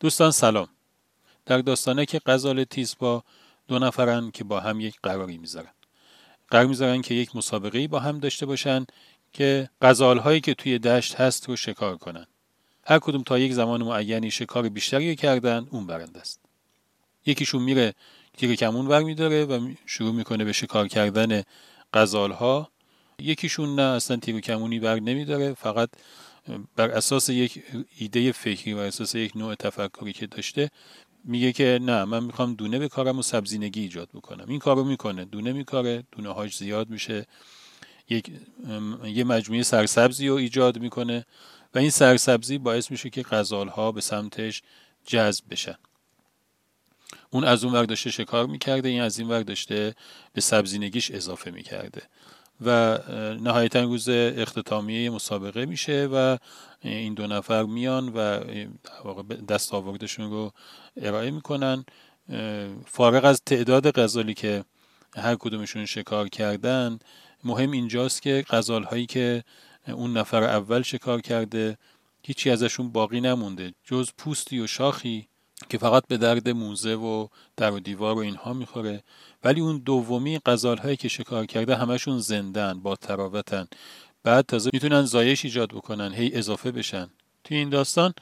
دوستان سلام. در داستانه که غزال تیز با دو نفرن که با هم یک قراری می‌ذارن. قرار می‌ذارن که یک مسابقه با هم داشته باشن که غزال هایی که توی دشت هست رو شکار کنن. هر کدوم تا یک زمان معینی شکار بیشتری کردن اون برنده است. یکیشون میره تیر کمون ور میداره و شروع می‌کنه به شکار کردن غزال ها یکیشون نه اصلا تیر کمونی بر نمیداره فقط بر اساس یک ایده فکری و اساس یک نوع تفکری که داشته میگه که نه من می‌خوام دونه بکارم و سبزینگی ایجاد بکنم. این کارو می‌کنه. دونه میکاره دونه هاش زیاد میشه. یک یه مجموعه سرسبزی رو ایجاد می‌کنه و این سرسبزی باعث میشه که غزال ها به سمتش جذب بشن. اون از اون ور داشته شکار می‌کرده این از این ور داشته به سبزینگیش اضافه می‌کرده. و نهایتا روز اختتامیه مسابقه میشه و این دو نفر میان و دست آوردشون رو ارائه می‌کنن. فارغ از تعداد غزالی که هر کدومشون شکار کردن مهم اینجاست که غزال هایی که اون نفر اول شکار کرده هیچی ازشون باقی نمونده. جز پوستی و شاخی که فقط به درد موزه و در و دیوار و اینها می‌خوره ولی اون دومی غزال هایی که شکار کرده همشون زندن با تراوتن. بعد تازه می‌تونن زایش ایجاد بکنن هی اضافه بشن. توی این داستان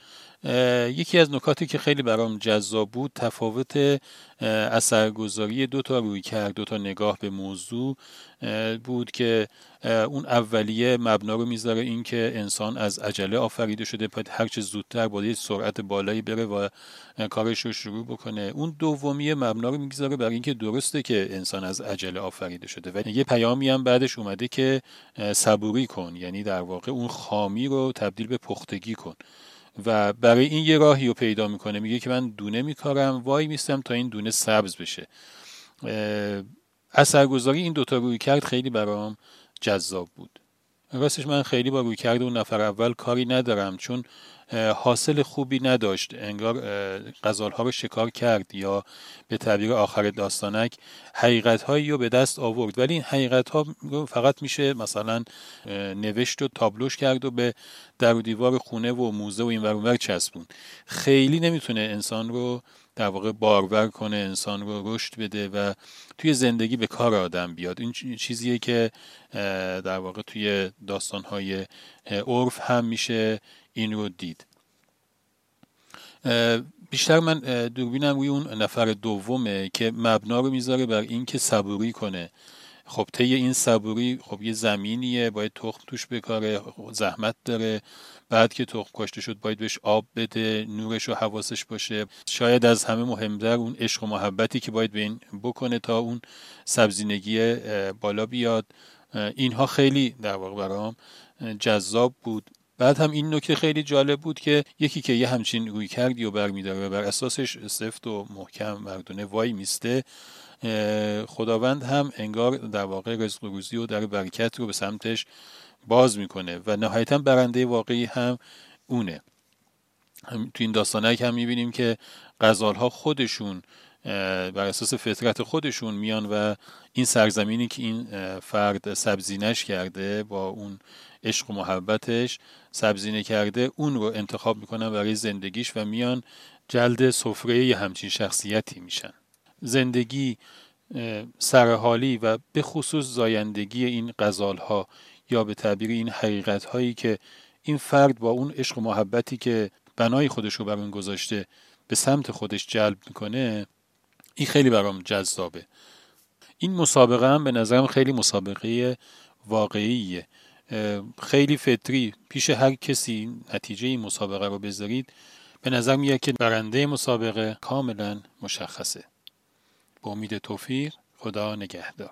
یکی از نکاتی که خیلی برام جذاب بود تفاوت اثرگذاری دو تا روی کرد دو تا نگاه به موضوع بود که اون اولیه مبنا رو می‌ذاره این که انسان از عجله آفریده شده هر هرچه زودتر با سرعت بالایی بره و کارش رو شروع بکنه. اون دومی مبنا رو می‌ذاره برای اینکه درسته که انسان از عجله آفریده شده و یه پیامی هم بعدش اومده که صبوری کن یعنی در واقع اون خامی رو تبدیل به پختگی کن. و برای این یه راهی رو پیدا می‌کنه. میگه که من دونه میکارم وای میستم تا این دونه سبز بشه. اثرگذاری این دوتا روی کرد خیلی برام جذاب بود. راستش من خیلی با روی کرد اون نفر اول کاری ندارم چون حاصل خوبی نداشت. انگار غزال ها رو شکار کرد یا به تعبیر آخر داستانک حقیقت هایی رو به دست آورد. ولی این حقیقت ها فقط میشه مثلا نوشت و تابلوش کرد و به در و دیوار خونه و موزه و این ور چسبون خیلی نمی‌تونه انسان رو در واقع بارور کنه انسان رو رشد بده و توی زندگی به کار آدم بیاد. این چیزیه که در واقع توی داستانهای عرف هم میشه این رو دید. بیشتر من دوربینم روی اون نفر دومه که مبنا رو می‌ذاره بر اینکه صبوری کنه. خب طی این صبوری خب یه زمینیه باید تخم توش بکاره زحمت داره. بعد که تخم کاشته شد باید بهش آب بده نورش و حواسش باشه. شاید از همه مهمتر اون عشق و محبتی که باید به این بکنه تا اون سبزینگی بالا بیاد. اینها خیلی در واقع برام جذاب بود. بعد هم این نکته خیلی جالب بود که یکی که یه همچین روی کردی و برمیداره و بر اساسش سفت و محکم مردونه وای میسته خداوند هم انگار در واقع رزق و روزی و در برکت رو به سمتش باز می‌کنه و نهایتا برنده واقعی هم اونه. تو این داستانک هم می‌بینیم که غزال ها خودشون بر اساس فطرت خودشون میان و این سرزمینی که این فرد سبزینش کرده با اون عشق و محبتش سبزینه کرده اون رو انتخاب می‌کنن برای زندگیش و میان جلد سفره همچین شخصیتی میشن. زندگی سرحالی و به خصوص زایندگی این غزال ها یا به تعبیر این حقیقت هایی که این فرد با اون عشق و محبتی که بنای خودش رو بر اون گذاشته به سمت خودش جلب می‌کنه این خیلی برام جذابه. این مسابقه هم به نظرم خیلی مسابقه واقعیه. خیلی فطری پیش هر کسی نتیجه این مسابقه رو بذارید. به نظر میاد که برنده مسابقه کاملا مشخصه. با امید توفیق خدا نگهدار.